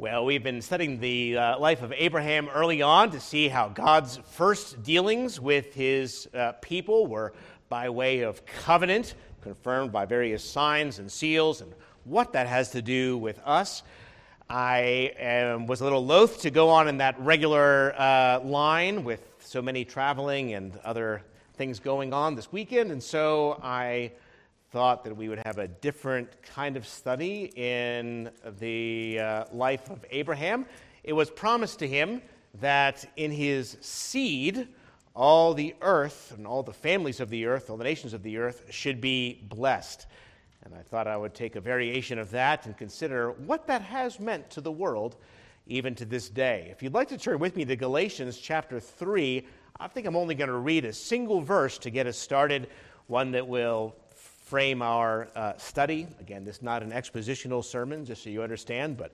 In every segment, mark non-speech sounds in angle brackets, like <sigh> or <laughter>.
Well, we've been studying the uh, life of Abraham early on to see how God's first dealings with his uh, people were by way of covenant, confirmed by various signs and seals, and what that has to do with us. I was a little loath to go on in that regular uh, line with so many traveling and other things going on this weekend, and so I thought that we would have a different kind of study in the uh, life of Abraham. It was promised to him that in his seed, all the earth and all the families of the earth, all the nations of the earth, should be blessed. And I thought I would take a variation of that and consider what that has meant to the world even to this day. If you'd like to turn with me to Galatians chapter 3, I think I'm only going to read a single verse to get us started, one that will frame our uh, study. Again, this is not an expositional sermon, just so you understand, but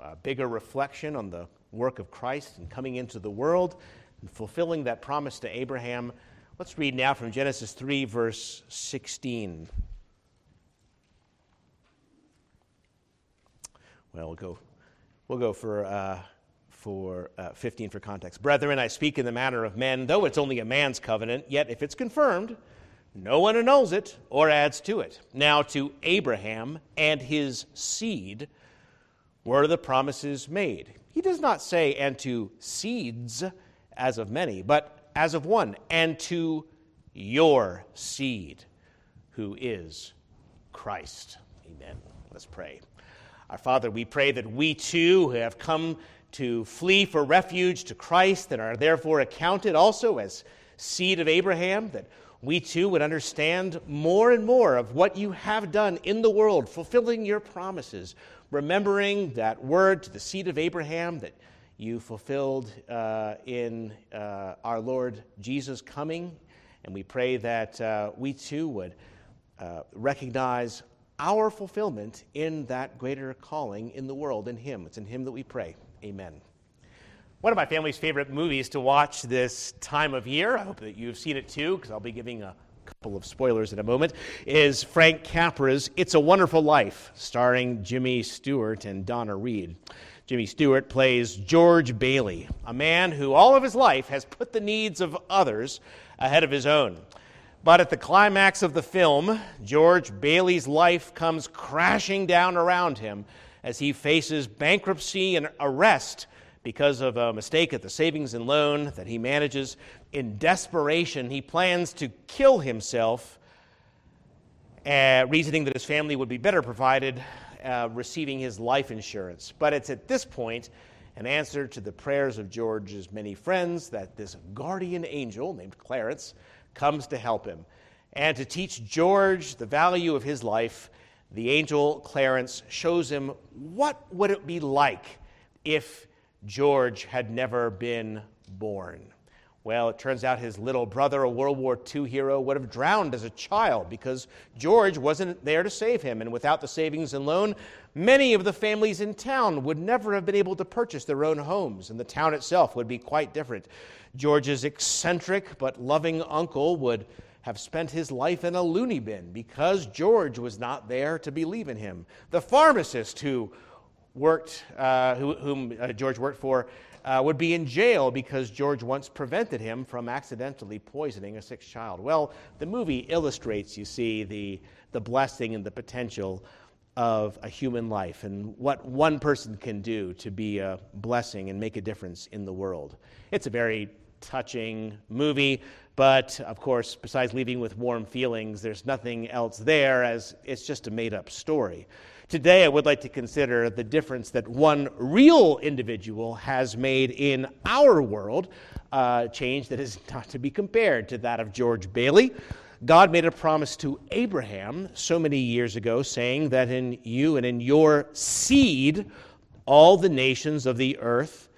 a bigger reflection on the work of Christ and coming into the world and fulfilling that promise to Abraham. Let's read now from Genesis 3, verse 16. Well, we'll go, we'll go for, uh, for uh, 15 for context. Brethren, I speak in the manner of men, though it's only a man's covenant, yet if it's confirmed, no one annuls it or adds to it. Now, to Abraham and his seed were the promises made. He does not say, and to seeds as of many, but as of one, and to your seed, who is Christ. Amen. Let's pray. Our Father, we pray that we too who have come to flee for refuge to Christ and are therefore accounted also as seed of Abraham, that we too would understand more and more of what you have done in the world, fulfilling your promises, remembering that word to the seed of Abraham that you fulfilled uh, in uh, our Lord Jesus coming. And we pray that uh, we too would uh, recognize our fulfillment in that greater calling in the world, in Him. It's in Him that we pray. Amen. One of my family's favorite movies to watch this time of year, I hope that you've seen it too, because I'll be giving a couple of spoilers in a moment, is Frank Capra's It's a Wonderful Life, starring Jimmy Stewart and Donna Reed. Jimmy Stewart plays George Bailey, a man who all of his life has put the needs of others ahead of his own. But at the climax of the film, George Bailey's life comes crashing down around him as he faces bankruptcy and arrest because of a mistake at the savings and loan that he manages. In desperation, he plans to kill himself, uh, reasoning that his family would be better provided uh, receiving his life insurance. But it's at this point, an answer to the prayers of George's many friends, that this guardian angel named Clarence comes to help him. And to teach George the value of his life, the angel Clarence shows him what would it be like if George had never been born. Well, it turns out his little brother, a World War II hero, would have drowned as a child because George wasn't there to save him. And without the savings and loan, many of the families in town would never have been able to purchase their own homes, and the town itself would be quite different. George's eccentric but loving uncle would have spent his life in a loony bin because George was not there to believe in him. The pharmacist who worked, uh, who, whom uh, George worked for, uh, would be in jail because George once prevented him from accidentally poisoning a sick child. Well, the movie illustrates, you see, the, the blessing and the potential of a human life and what one person can do to be a blessing and make a difference in the world. It's a very touching movie, but of course, besides leaving with warm feelings, there's nothing else there as it's just a made up story. Today, I would like to consider the difference that one real individual has made in our world, uh, change that is not to be compared to that of George Bailey. God made a promise to Abraham so many years ago, saying that in you and in your seed, all the nations of the earth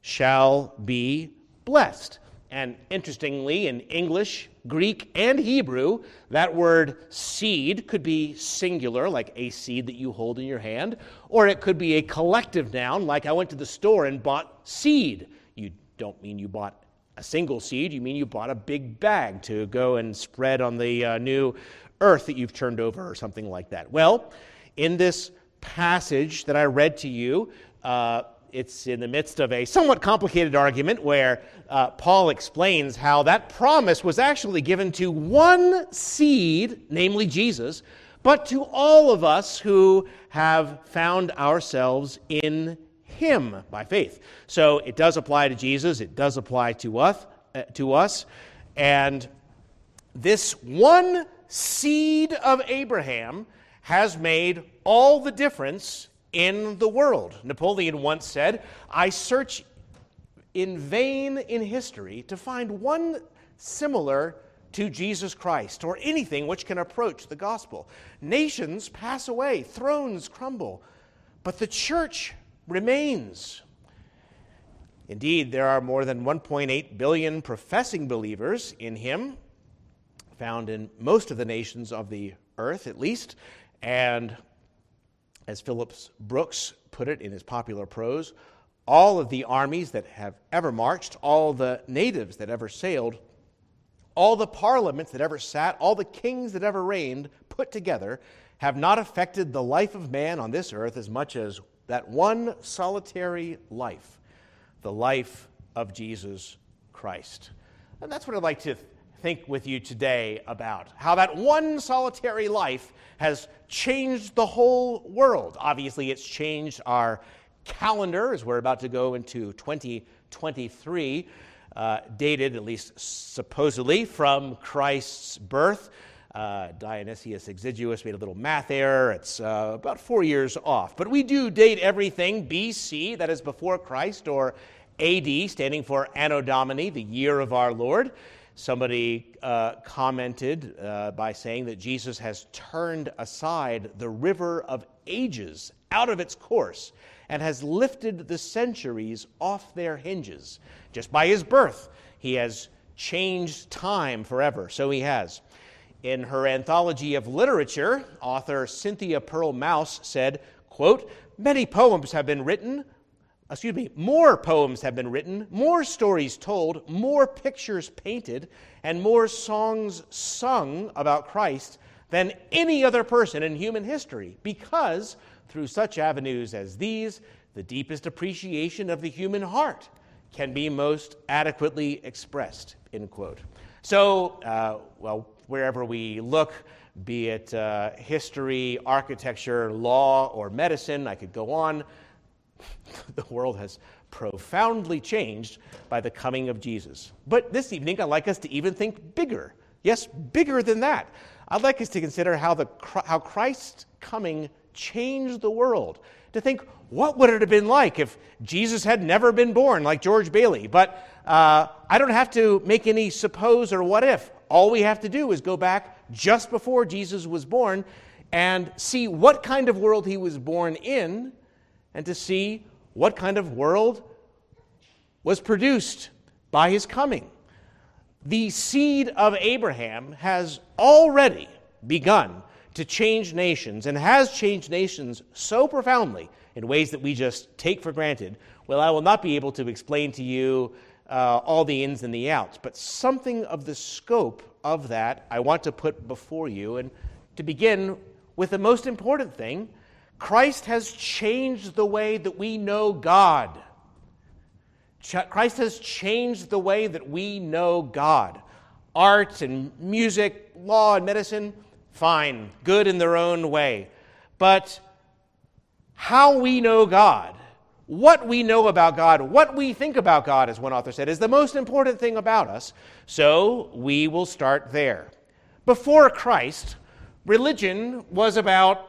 shall be blessed. And interestingly, in English, Greek, and Hebrew, that word seed could be singular, like a seed that you hold in your hand, or it could be a collective noun, like I went to the store and bought seed. You don't mean you bought a single seed, you mean you bought a big bag to go and spread on the uh, new earth that you've turned over, or something like that. Well, in this passage that I read to you, uh, it's in the midst of a somewhat complicated argument where uh, Paul explains how that promise was actually given to one seed, namely Jesus, but to all of us who have found ourselves in him by faith. So it does apply to Jesus, it does apply to us, uh, to us. And this one seed of Abraham has made all the difference in the world. Napoleon once said, I search in vain in history to find one similar to Jesus Christ or anything which can approach the gospel. Nations pass away, thrones crumble, but the church remains. Indeed, there are more than 1.8 billion professing believers in him, found in most of the nations of the earth at least, and as Phillips Brooks put it in his popular prose, all of the armies that have ever marched, all the natives that ever sailed, all the parliaments that ever sat, all the kings that ever reigned, put together, have not affected the life of man on this earth as much as that one solitary life, the life of Jesus Christ. And that's what I'd like to think with you today about how that one solitary life has changed the whole world. Obviously, it's changed our calendar as we're about to go into 2023, uh, dated, at least supposedly, from Christ's birth. Uh, Dionysius Exiguus made a little math error. It's uh, about four years off. But we do date everything BC, that is before Christ, or AD, standing for Anno Domini, the year of our Lord. Somebody uh, commented uh, by saying that Jesus has turned aside the river of ages out of its course and has lifted the centuries off their hinges. Just by his birth, he has changed time forever. So he has. In her anthology of literature, author Cynthia Pearl Maus said, quote, Many poems have been written excuse me, more poems have been written, more stories told, more pictures painted, and more songs sung about Christ than any other person in human history, because through such avenues as these, the deepest appreciation of the human heart can be most adequately expressed. End quote. So, uh, well, wherever we look, be it uh, history, architecture, law, or medicine, I could go on <laughs> the world has profoundly changed by the coming of Jesus. But this evening, I'd like us to even think bigger. Yes, bigger than that. I'd like us to consider how, the, how Christ's coming changed the world. To think, what would it have been like if Jesus had never been born, like George Bailey? But uh, I don't have to make any suppose or what if. All we have to do is go back just before Jesus was born and see what kind of world he was born in and to see what kind of world was produced by his coming. The seed of Abraham has already begun to change nations and has changed nations so profoundly in ways that we just take for granted. Well, I will not be able to explain to you uh, all the ins and the outs, but something of the scope of that I want to put before you. And to begin with the most important thing, Christ has changed the way that we know God. Christ has changed the way that we know God. Art and music, law and medicine, fine, good in their own way. But how we know God, what we know about God, what we think about God, as one author said, is the most important thing about us. So we will start there. Before Christ, religion was about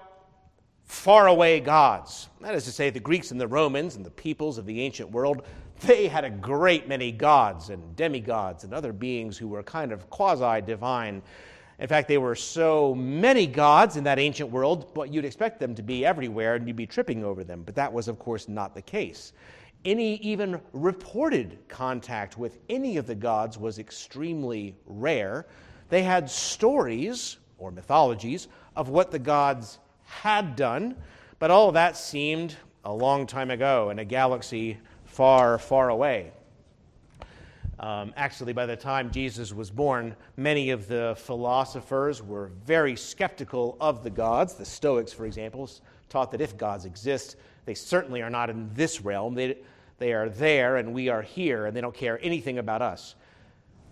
faraway gods. That is to say, the Greeks and the Romans and the peoples of the ancient world, they had a great many gods and demigods and other beings who were kind of quasi divine. In fact, there were so many gods in that ancient world, but you'd expect them to be everywhere and you'd be tripping over them. But that was, of course, not the case. Any even reported contact with any of the gods was extremely rare. They had stories or mythologies of what the gods had done, but all that seemed a long time ago in a galaxy far, far away. Um, actually, by the time Jesus was born, many of the philosophers were very skeptical of the gods. The Stoics, for example, taught that if gods exist, they certainly are not in this realm. They, they are there and we are here, and they don't care anything about us.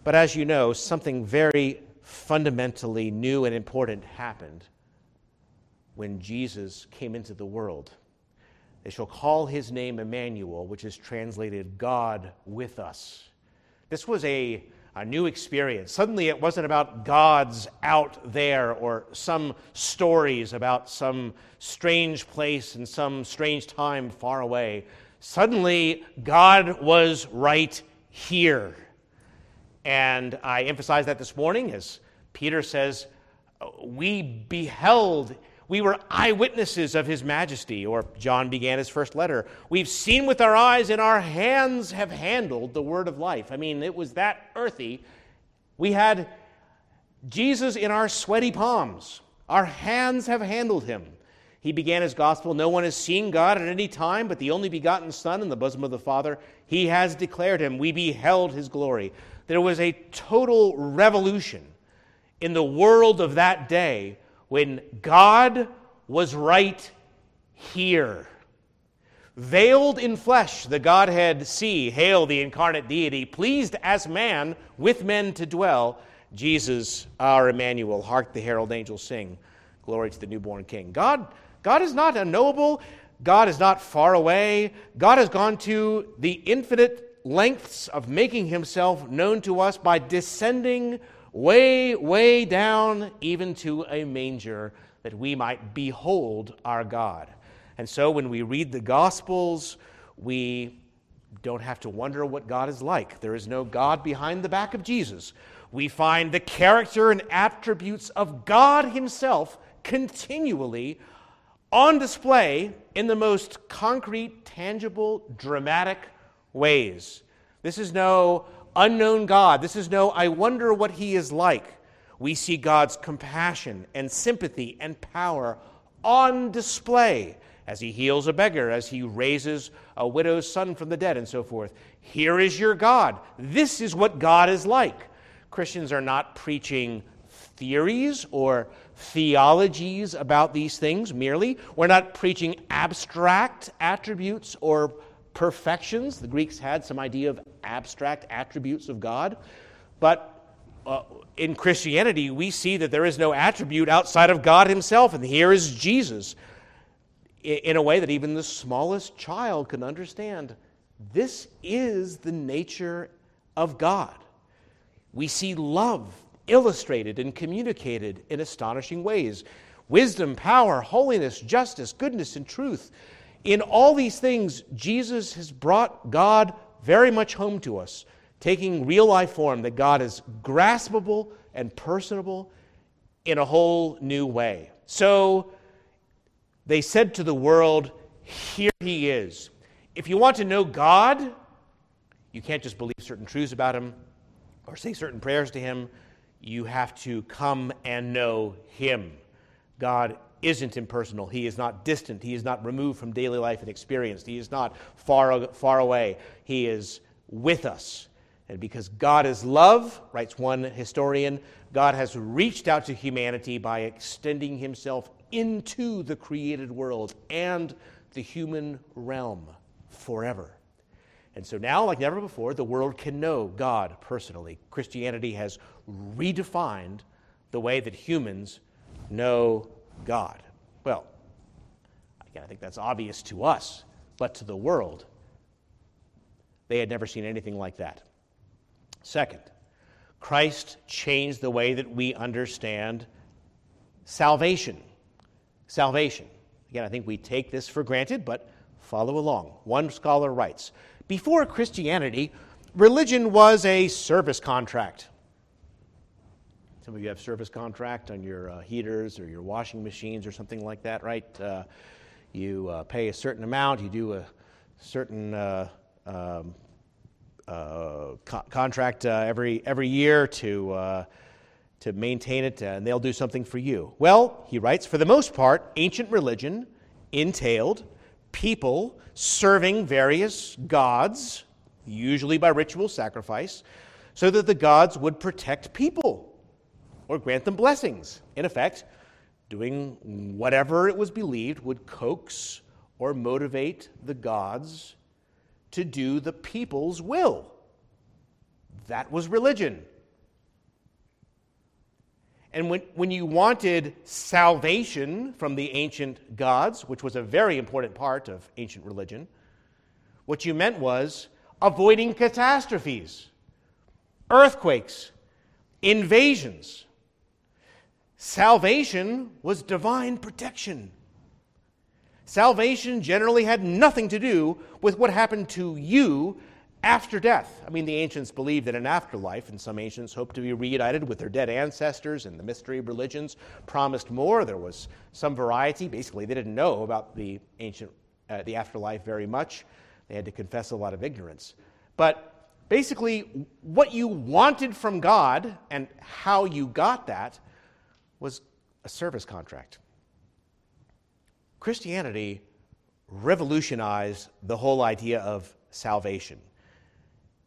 But as you know, something very fundamentally new and important happened when Jesus came into the world. They shall call his name Emmanuel, which is translated God with us. This was a, a new experience. Suddenly, it wasn't about gods out there or some stories about some strange place and some strange time far away. Suddenly, God was right here. And I emphasize that this morning as Peter says, We beheld we were eyewitnesses of his majesty, or John began his first letter. We've seen with our eyes, and our hands have handled the word of life. I mean, it was that earthy. We had Jesus in our sweaty palms. Our hands have handled him. He began his gospel. No one has seen God at any time, but the only begotten Son in the bosom of the Father. He has declared him. We beheld his glory. There was a total revolution in the world of that day when God was right here. Veiled in flesh, the Godhead see, hail the incarnate deity, pleased as man with men to dwell. Jesus, our Emmanuel, hark the herald angels sing. Glory to the newborn King. God, God is not unknowable. God is not far away. God has gone to the infinite lengths of making himself known to us by descending way, way down even to a manger that we might behold our God. And so when we read the Gospels, we don't have to wonder what God is like. There is no God behind the back of Jesus. We find the character and attributes of God Himself continually on display in the most concrete, tangible, dramatic ways. This is no unknown God. This is no, I wonder what he is like. We see God's compassion and sympathy and power on display as he heals a beggar, as he raises a widow's son from the dead, and so forth. Here is your God. This is what God is like. Christians are not preaching theories or theologies about these things merely. We're not preaching abstract attributes or perfections. The Greeks had some idea of abstract attributes of God. But uh, in Christianity, we see that there is no attribute outside of God Himself, and here is Jesus in a way that even the smallest child can understand. This is the nature of God. We see love illustrated and communicated in astonishing ways wisdom, power, holiness, justice, goodness, and truth. In all these things, Jesus has brought God very much home to us, taking real life form, that God is graspable and personable in a whole new way. So they said to the world, Here he is. If you want to know God, you can't just believe certain truths about him or say certain prayers to him. You have to come and know him. God isn't impersonal. He is not distant. He is not removed from daily life and experience. He is not far, far away. He is with us. And because God is love, writes one historian, God has reached out to humanity by extending himself into the created world and the human realm forever. And so now, like never before, the world can know God personally. Christianity has redefined the way that humans know God. Well, again, I think that's obvious to us, but to the world, they had never seen anything like that. Second, Christ changed the way that we understand salvation. Salvation. Again, I think we take this for granted, but follow along. One scholar writes Before Christianity, religion was a service contract. Some of you have service contract on your uh, heaters or your washing machines or something like that, right? Uh, you uh, pay a certain amount, you do a certain uh, um, uh, co- contract uh, every every year to to maintain it, and they'll do something for you. Well, he writes, for the most part, ancient religion entailed people serving various gods, usually by ritual sacrifice, so that the gods would protect people or grant them blessings. In effect, doing whatever it was believed would coax or motivate the gods to do the people's will. That was religion. And when, when you wanted salvation from the ancient gods, which was a very important part of ancient religion, what you meant was avoiding catastrophes, earthquakes, invasions. Salvation was divine protection. Salvation generally had nothing to do with what happened to you after death. I mean, the ancients believed in an afterlife, and some ancients hoped to be reunited with their dead ancestors, and the mystery religions promised more. There was some variety. Basically, they didn't know about the ancient, uh, the afterlife very much. They had to confess a lot of ignorance. But basically, what you wanted from God and how you got that was a service contract. Christianity revolutionized the whole idea of salvation.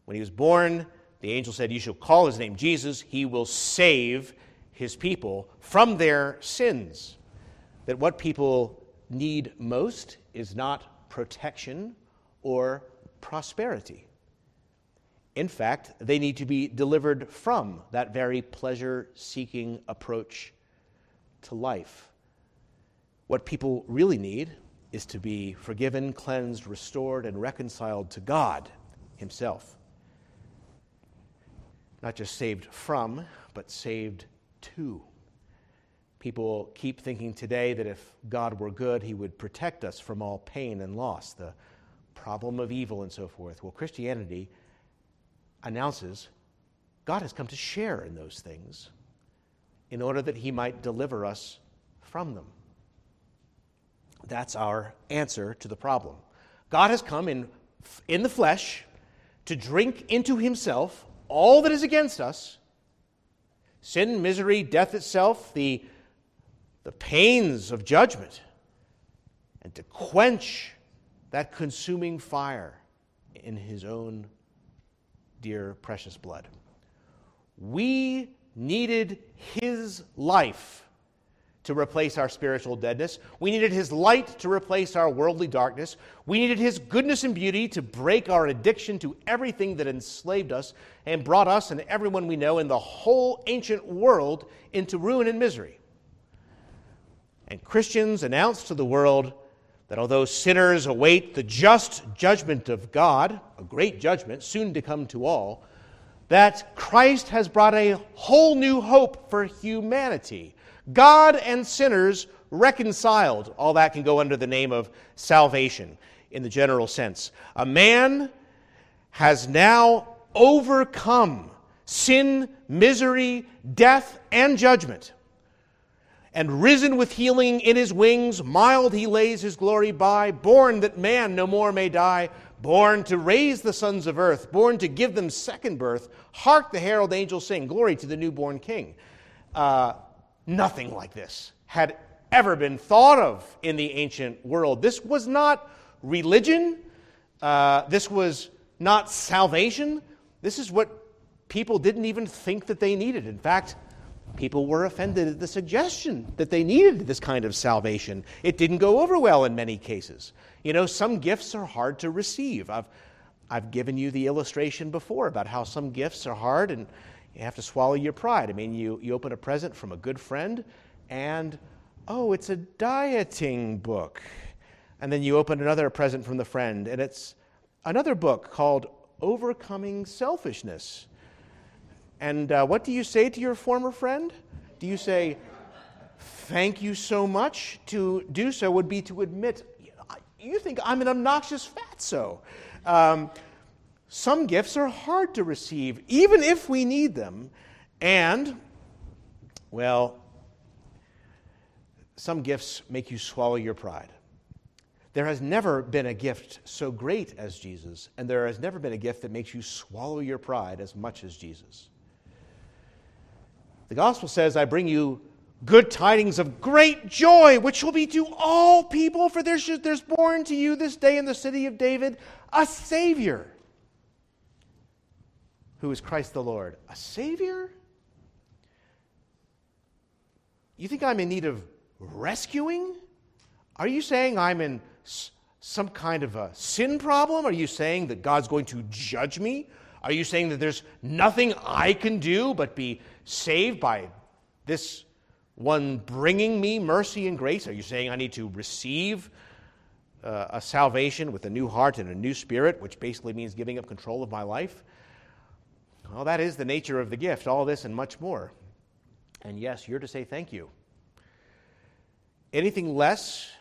When he was born, the angel said, You shall call his name Jesus. He will save his people from their sins. That what people need most is not protection or prosperity. In fact, they need to be delivered from that very pleasure seeking approach to life. What people really need is to be forgiven, cleansed, restored, and reconciled to God Himself not just saved from, but saved to. People keep thinking today that if God were good, he would protect us from all pain and loss, the problem of evil and so forth. Well, Christianity announces God has come to share in those things in order that he might deliver us from them. That's our answer to the problem. God has come in, in the flesh to drink into himself all that is against us sin, misery, death itself, the, the pains of judgment, and to quench that consuming fire in his own dear, precious blood. We needed his life to replace our spiritual deadness. We needed His light to replace our worldly darkness. We needed His goodness and beauty to break our addiction to everything that enslaved us and brought us and everyone we know in the whole ancient world into ruin and misery. And Christians announced to the world that although sinners await the just judgment of God, a great judgment soon to come to all, that Christ has brought a whole new hope for humanity God and sinners reconciled. All that can go under the name of salvation in the general sense. A man has now overcome sin, misery, death, and judgment. And risen with healing in his wings, mild he lays his glory by, born that man no more may die, born to raise the sons of earth, born to give them second birth. Hark the herald angels sing, Glory to the newborn king. Uh, Nothing like this had ever been thought of in the ancient world. This was not religion, uh, this was not salvation. This is what people didn't even think that they needed. In fact, people were offended at the suggestion that they needed this kind of salvation. It didn't go over well in many cases. You know, some gifts are hard to receive. I've, I've given you the illustration before about how some gifts are hard and you have to swallow your pride. I mean, you, you open a present from a good friend, and oh, it's a dieting book. And then you open another present from the friend, and it's another book called Overcoming Selfishness. And uh, what do you say to your former friend? Do you say, Thank you so much? To do so would be to admit, You think I'm an obnoxious fatso. Um, some gifts are hard to receive, even if we need them. And, well, some gifts make you swallow your pride. There has never been a gift so great as Jesus, and there has never been a gift that makes you swallow your pride as much as Jesus. The gospel says, I bring you good tidings of great joy, which will be to all people, for there's, there's born to you this day in the city of David a Savior who is Christ the Lord, a Savior? You think I'm in need of rescuing? Are you saying I'm in some kind of a sin problem? Are you saying that God's going to judge me? Are you saying that there's nothing I can do but be saved by this one bringing me mercy and grace? Are you saying I need to receive uh, a salvation with a new heart and a new spirit, which basically means giving up control of my life? Well, that is the nature of the gift, all this and much more. And yes, you're to say thank you. Anything less,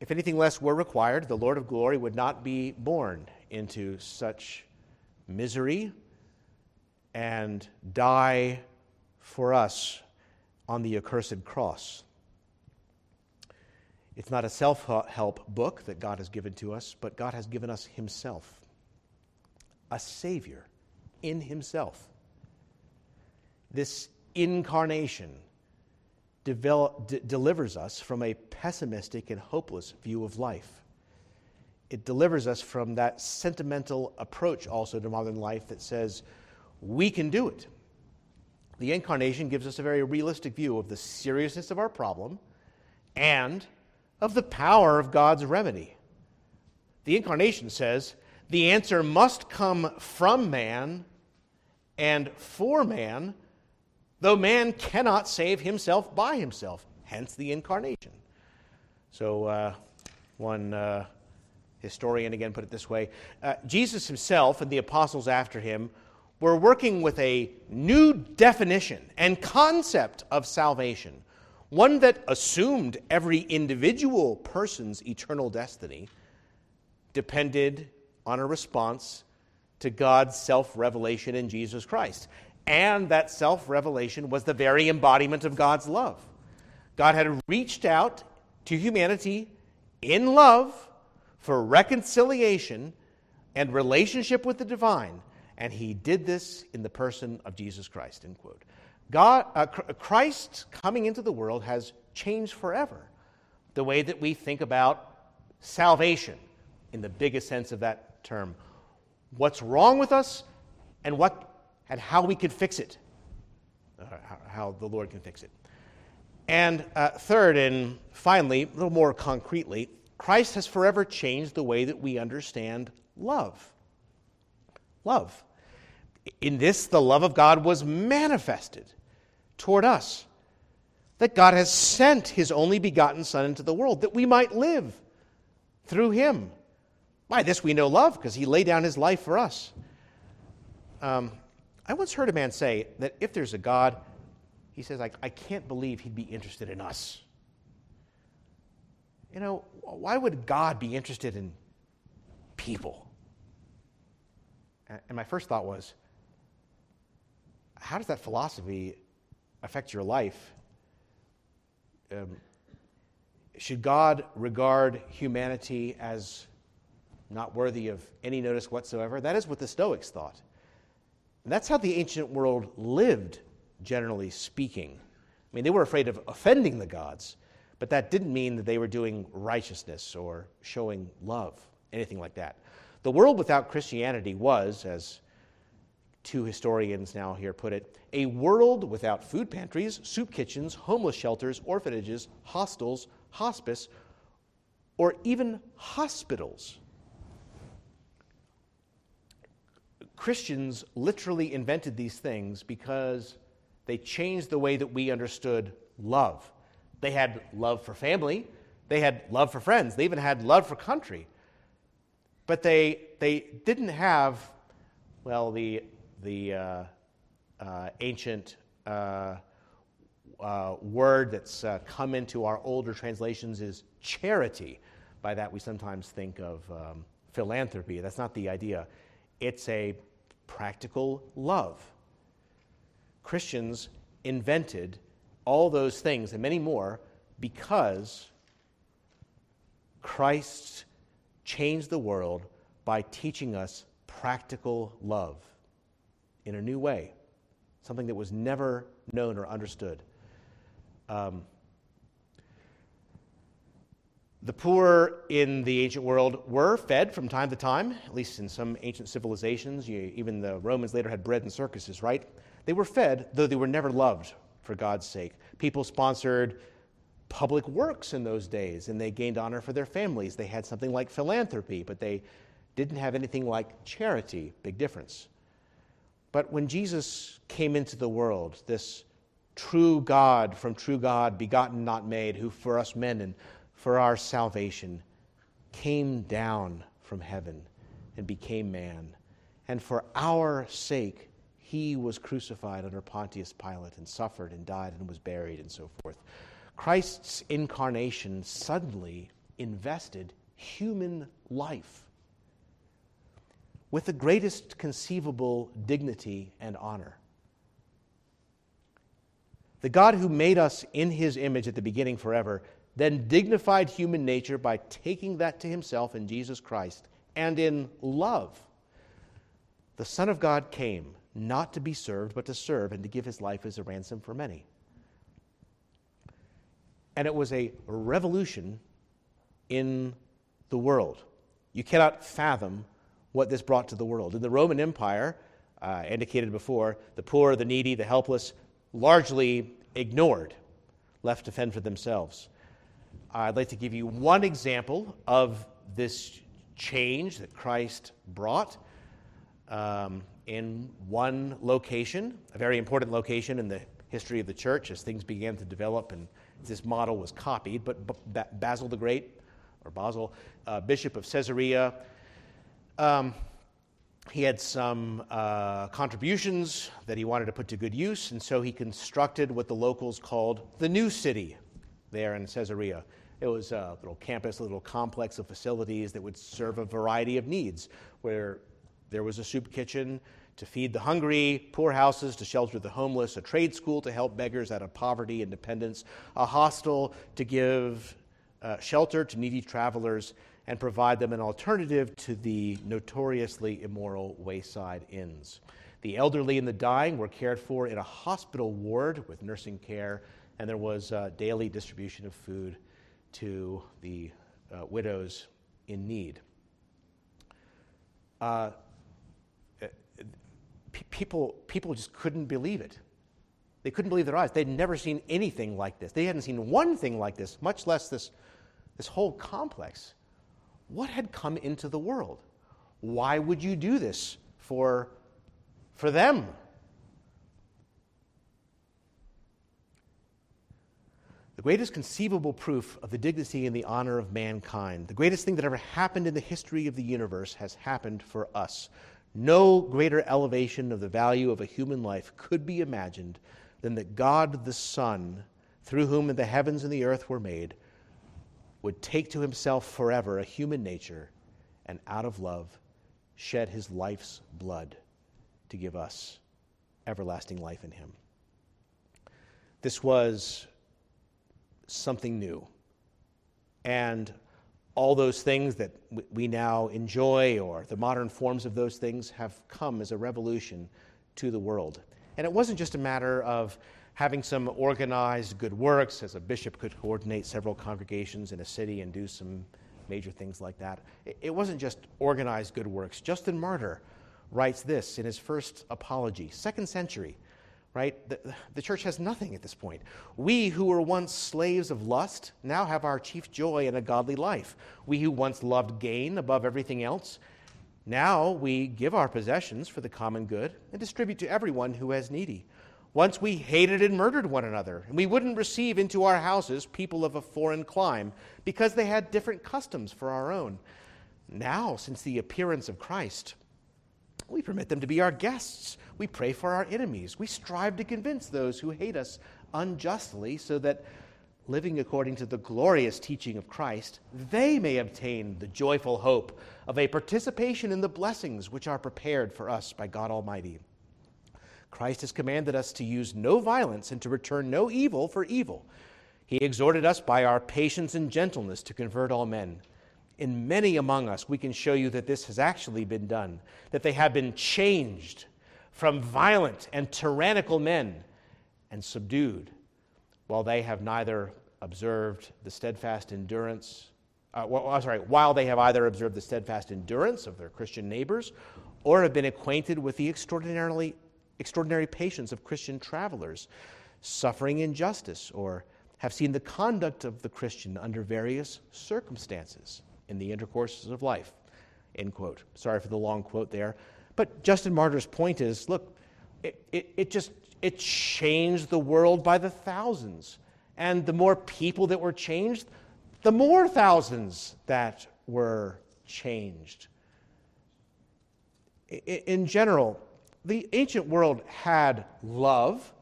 if anything less were required, the Lord of glory would not be born into such misery and die for us on the accursed cross. It's not a self help book that God has given to us, but God has given us Himself, a Savior in Himself. This incarnation develop, d- delivers us from a pessimistic and hopeless view of life. It delivers us from that sentimental approach also to modern life that says, we can do it. The incarnation gives us a very realistic view of the seriousness of our problem and of the power of God's remedy. The incarnation says the answer must come from man and for man though man cannot save himself by himself, hence the incarnation. So, uh, one uh, historian again put it this way uh, Jesus himself and the apostles after him were working with a new definition and concept of salvation, one that assumed every individual person's eternal destiny depended on a response to God's self revelation in Jesus Christ and that self revelation was the very embodiment of God's love. God had reached out to humanity in love for reconciliation and relationship with the divine, and he did this in the person of Jesus Christ. End quote. God, uh, Christ coming into the world has changed forever the way that we think about salvation in the biggest sense of that term. What's wrong with us and what and how we could fix it, uh, how the Lord can fix it. And uh, third, and finally, a little more concretely, Christ has forever changed the way that we understand love. Love. In this, the love of God was manifested toward us. That God has sent his only begotten Son into the world that we might live through him. By this we know love, because he laid down his life for us. Um, I once heard a man say that if there's a God, he says, I, I can't believe he'd be interested in us. You know, why would God be interested in people? And my first thought was, how does that philosophy affect your life? Um, should God regard humanity as not worthy of any notice whatsoever? That is what the Stoics thought. And that's how the ancient world lived, generally speaking. I mean, they were afraid of offending the gods, but that didn't mean that they were doing righteousness or showing love, anything like that. The world without Christianity was, as two historians now here put it, a world without food pantries, soup kitchens, homeless shelters, orphanages, hostels, hospice, or even hospitals. Christians literally invented these things because they changed the way that we understood love. They had love for family, they had love for friends, they even had love for country. But they, they didn't have, well, the, the uh, uh, ancient uh, uh word that's uh, come into our older translations is charity. By that, we sometimes think of um, philanthropy. That's not the idea. It's a practical love. Christians invented all those things and many more because Christ changed the world by teaching us practical love in a new way, something that was never known or understood. Um, the poor in the ancient world were fed from time to time, at least in some ancient civilizations. You, even the Romans later had bread and circuses, right? They were fed, though they were never loved for God's sake. People sponsored public works in those days, and they gained honor for their families. They had something like philanthropy, but they didn't have anything like charity. Big difference. But when Jesus came into the world, this true God from true God, begotten, not made, who for us men and for our salvation came down from heaven and became man. And for our sake, he was crucified under Pontius Pilate and suffered and died and was buried and so forth. Christ's incarnation suddenly invested human life with the greatest conceivable dignity and honor. The God who made us in his image at the beginning forever then dignified human nature by taking that to himself in Jesus Christ and in love. The Son of God came not to be served, but to serve and to give his life as a ransom for many. And it was a revolution in the world. You cannot fathom what this brought to the world. In the Roman Empire, uh, indicated before, the poor, the needy, the helpless, largely ignored, left to fend for themselves. I'd like to give you one example of this change that Christ brought um, in one location, a very important location in the history of the church as things began to develop and this model was copied. But Basil the Great, or Basil, uh, Bishop of Caesarea, um, he had some uh, contributions that he wanted to put to good use, and so he constructed what the locals called the New City there in Caesarea. It was a little campus, a little complex of facilities that would serve a variety of needs, where there was a soup kitchen to feed the hungry, poor houses to shelter the homeless, a trade school to help beggars out of poverty and dependence, a hostel to give uh, shelter to needy travelers, and provide them an alternative to the notoriously immoral wayside inns. The elderly and the dying were cared for in a hospital ward with nursing care, and there was uh, daily distribution of food to the uh, widows in need. Uh, people, people just couldn't believe it. They couldn't believe their eyes. They'd never seen anything like this. They hadn't seen one thing like this, much less this, this whole complex what had come into the world? Why would you do this for, for them? The greatest conceivable proof of the dignity and the honor of mankind, the greatest thing that ever happened in the history of the universe, has happened for us. No greater elevation of the value of a human life could be imagined than that God the Son, through whom the heavens and the earth were made, would take to himself forever a human nature and out of love shed his life's blood to give us everlasting life in him. This was something new. And all those things that we now enjoy, or the modern forms of those things, have come as a revolution to the world. And it wasn't just a matter of having some organized good works, as a bishop could coordinate several congregations in a city and do some major things like that. It wasn't just organized good works. Justin Martyr writes this in his first apology, second century, right? The, the church has nothing at this point. We who were once slaves of lust now have our chief joy in a godly life. We who once loved gain above everything else, now we give our possessions for the common good and distribute to everyone who has needy. Once we hated and murdered one another, and we wouldn't receive into our houses people of a foreign clime because they had different customs for our own. Now, since the appearance of Christ, we permit them to be our guests. We pray for our enemies. We strive to convince those who hate us unjustly so that, living according to the glorious teaching of Christ, they may obtain the joyful hope of a participation in the blessings which are prepared for us by God Almighty. Christ has commanded us to use no violence and to return no evil for evil. He exhorted us by our patience and gentleness to convert all men. In many among us, we can show you that this has actually been done, that they have been changed from violent and tyrannical men and subdued, while they have neither observed the steadfast endurance, uh, well, sorry, while they have either observed the steadfast endurance of their Christian neighbors or have been acquainted with the extraordinarily extraordinary patience of Christian travelers, suffering injustice or have seen the conduct of the Christian under various circumstances in the intercourses of life. End quote. Sorry for the long quote there. But Justin Martyr's point is look, it, it, it just it changed the world by the thousands. And the more people that were changed, the more thousands that were changed. In general, the ancient world had love,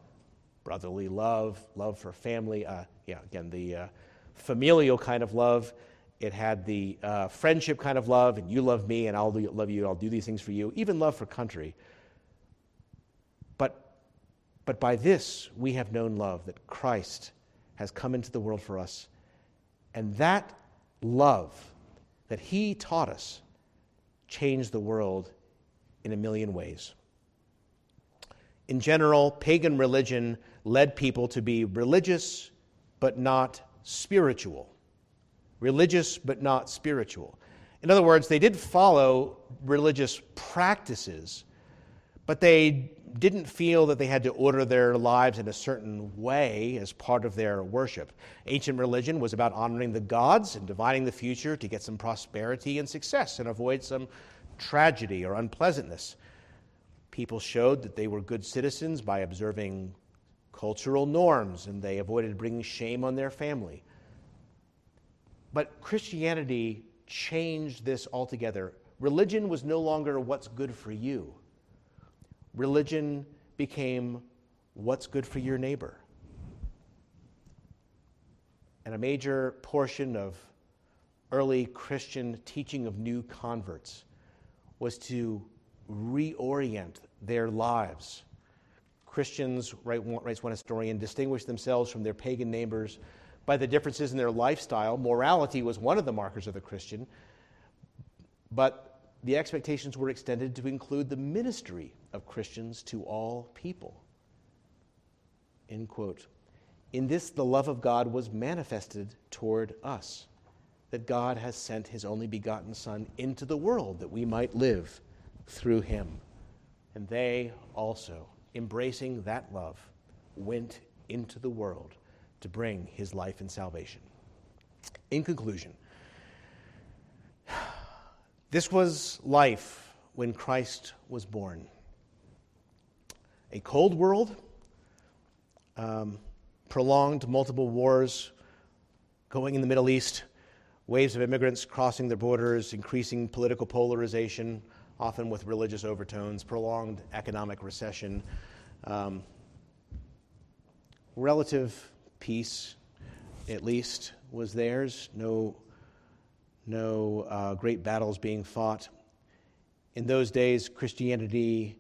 brotherly love, love for family, uh, yeah, again, the uh, familial kind of love. It had the uh, friendship kind of love, and you love me, and I'll love you, I'll do these things for you, even love for country. But, but by this, we have known love, that Christ has come into the world for us. And that love that he taught us changed the world in a million ways. In general, pagan religion led people to be religious but not spiritual. Religious but not spiritual. In other words, they did follow religious practices, but they didn't feel that they had to order their lives in a certain way as part of their worship. Ancient religion was about honoring the gods and divining the future to get some prosperity and success and avoid some tragedy or unpleasantness. People showed that they were good citizens by observing cultural norms and they avoided bringing shame on their family. But Christianity changed this altogether. Religion was no longer what's good for you, religion became what's good for your neighbor. And a major portion of early Christian teaching of new converts was to reorient their lives Christians, writes one historian, distinguished themselves from their pagan neighbors by the differences in their lifestyle. Morality was one of the markers of the Christian, but the expectations were extended to include the ministry of Christians to all people. End quote. In this, the love of God was manifested toward us, that God has sent his only begotten Son into the world that we might live through him. And they also embracing that love, went into the world to bring his life and salvation. In conclusion, this was life when Christ was born. A cold world, um, prolonged multiple wars going in the Middle East, waves of immigrants crossing the borders, increasing political polarization, often with religious overtones, prolonged economic recession, um, relative peace, at least, was theirs. No, no uh, great battles being fought. In those days, Christianity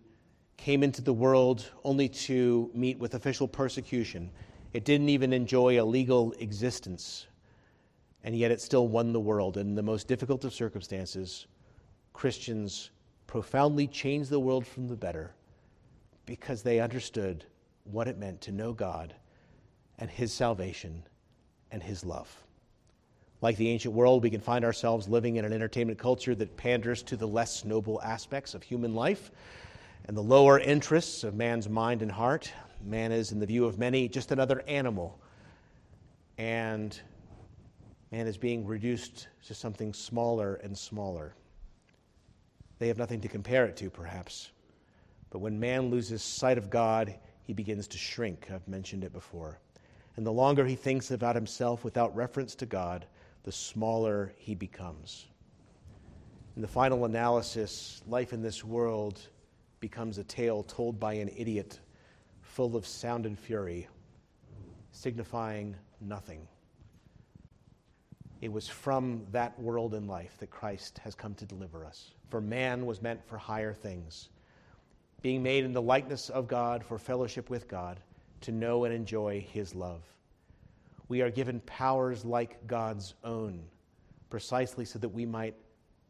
came into the world only to meet with official persecution. It didn't even enjoy a legal existence, and yet it still won the world. In the most difficult of circumstances, Christians profoundly changed the world from the better because they understood what it meant to know God and His salvation and His love. Like the ancient world, we can find ourselves living in an entertainment culture that panders to the less noble aspects of human life and the lower interests of man's mind and heart. Man is, in the view of many, just another animal. And man is being reduced to something smaller and smaller. They have nothing to compare it to, perhaps. But when man loses sight of God, he begins to shrink. I've mentioned it before. And the longer he thinks about himself without reference to God, the smaller he becomes. In the final analysis, life in this world becomes a tale told by an idiot, full of sound and fury, signifying nothing. It was from that world and life that Christ has come to deliver us. For man was meant for higher things being made in the likeness of God for fellowship with God, to know and enjoy His love. We are given powers like God's own, precisely so that we might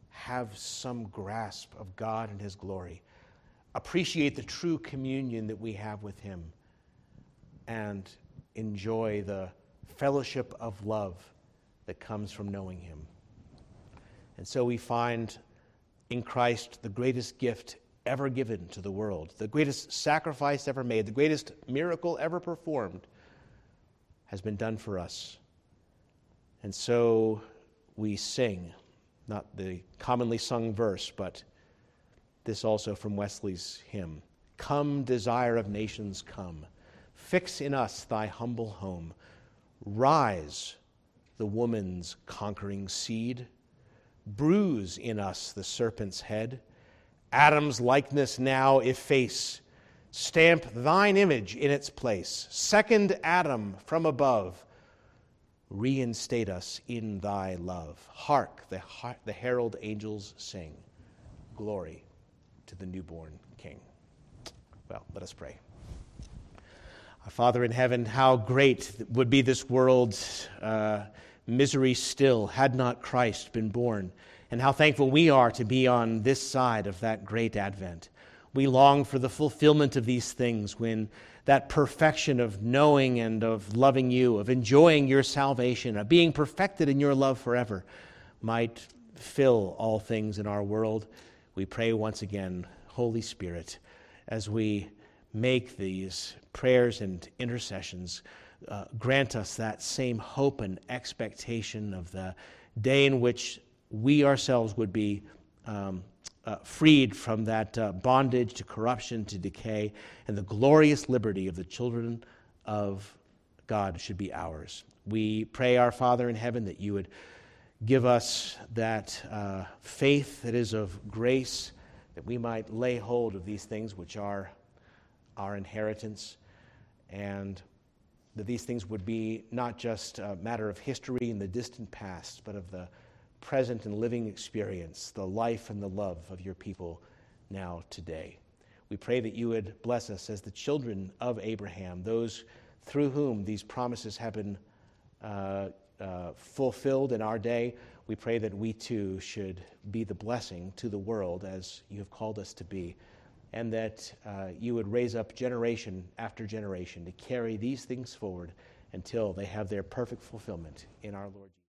have some grasp of God and His glory, appreciate the true communion that we have with Him, and enjoy the fellowship of love that comes from knowing Him. And so we find in Christ the greatest gift ever given to the world, the greatest sacrifice ever made, the greatest miracle ever performed, has been done for us. And so we sing, not the commonly sung verse, but this also from Wesley's hymn Come, desire of nations, come. Fix in us thy humble home. Rise, the woman's conquering seed. Bruise in us the serpent's head. Adam's likeness now efface. Stamp thine image in its place. Second Adam from above. Reinstate us in thy love. Hark, the, the herald angels sing. Glory to the newborn King. Well, let us pray. Our Father in heaven, how great would be this world's uh, misery still had not Christ been born, and how thankful we are to be on this side of that great advent. We long for the fulfillment of these things when that perfection of knowing and of loving you, of enjoying your salvation, of being perfected in your love forever, might fill all things in our world. We pray once again, Holy Spirit as we make these prayers and intercessions, uh, grant us that same hope and expectation of the day in which we ourselves would be um, uh, freed from that uh, bondage to corruption to decay, and the glorious liberty of the children of God should be ours. We pray, our Father in heaven, that you would give us that uh, faith that is of grace that we might lay hold of these things which are our inheritance, and that these things would be not just a matter of history in the distant past, but of the present and living experience, the life and the love of your people now today. We pray that you would bless us as the children of Abraham, those through whom these promises have been uh, uh, fulfilled in our day. We pray that we too should be the blessing to the world as you have called us to be, and that uh, you would raise up generation after generation to carry these things forward until they have their perfect fulfillment in our Lord Jesus.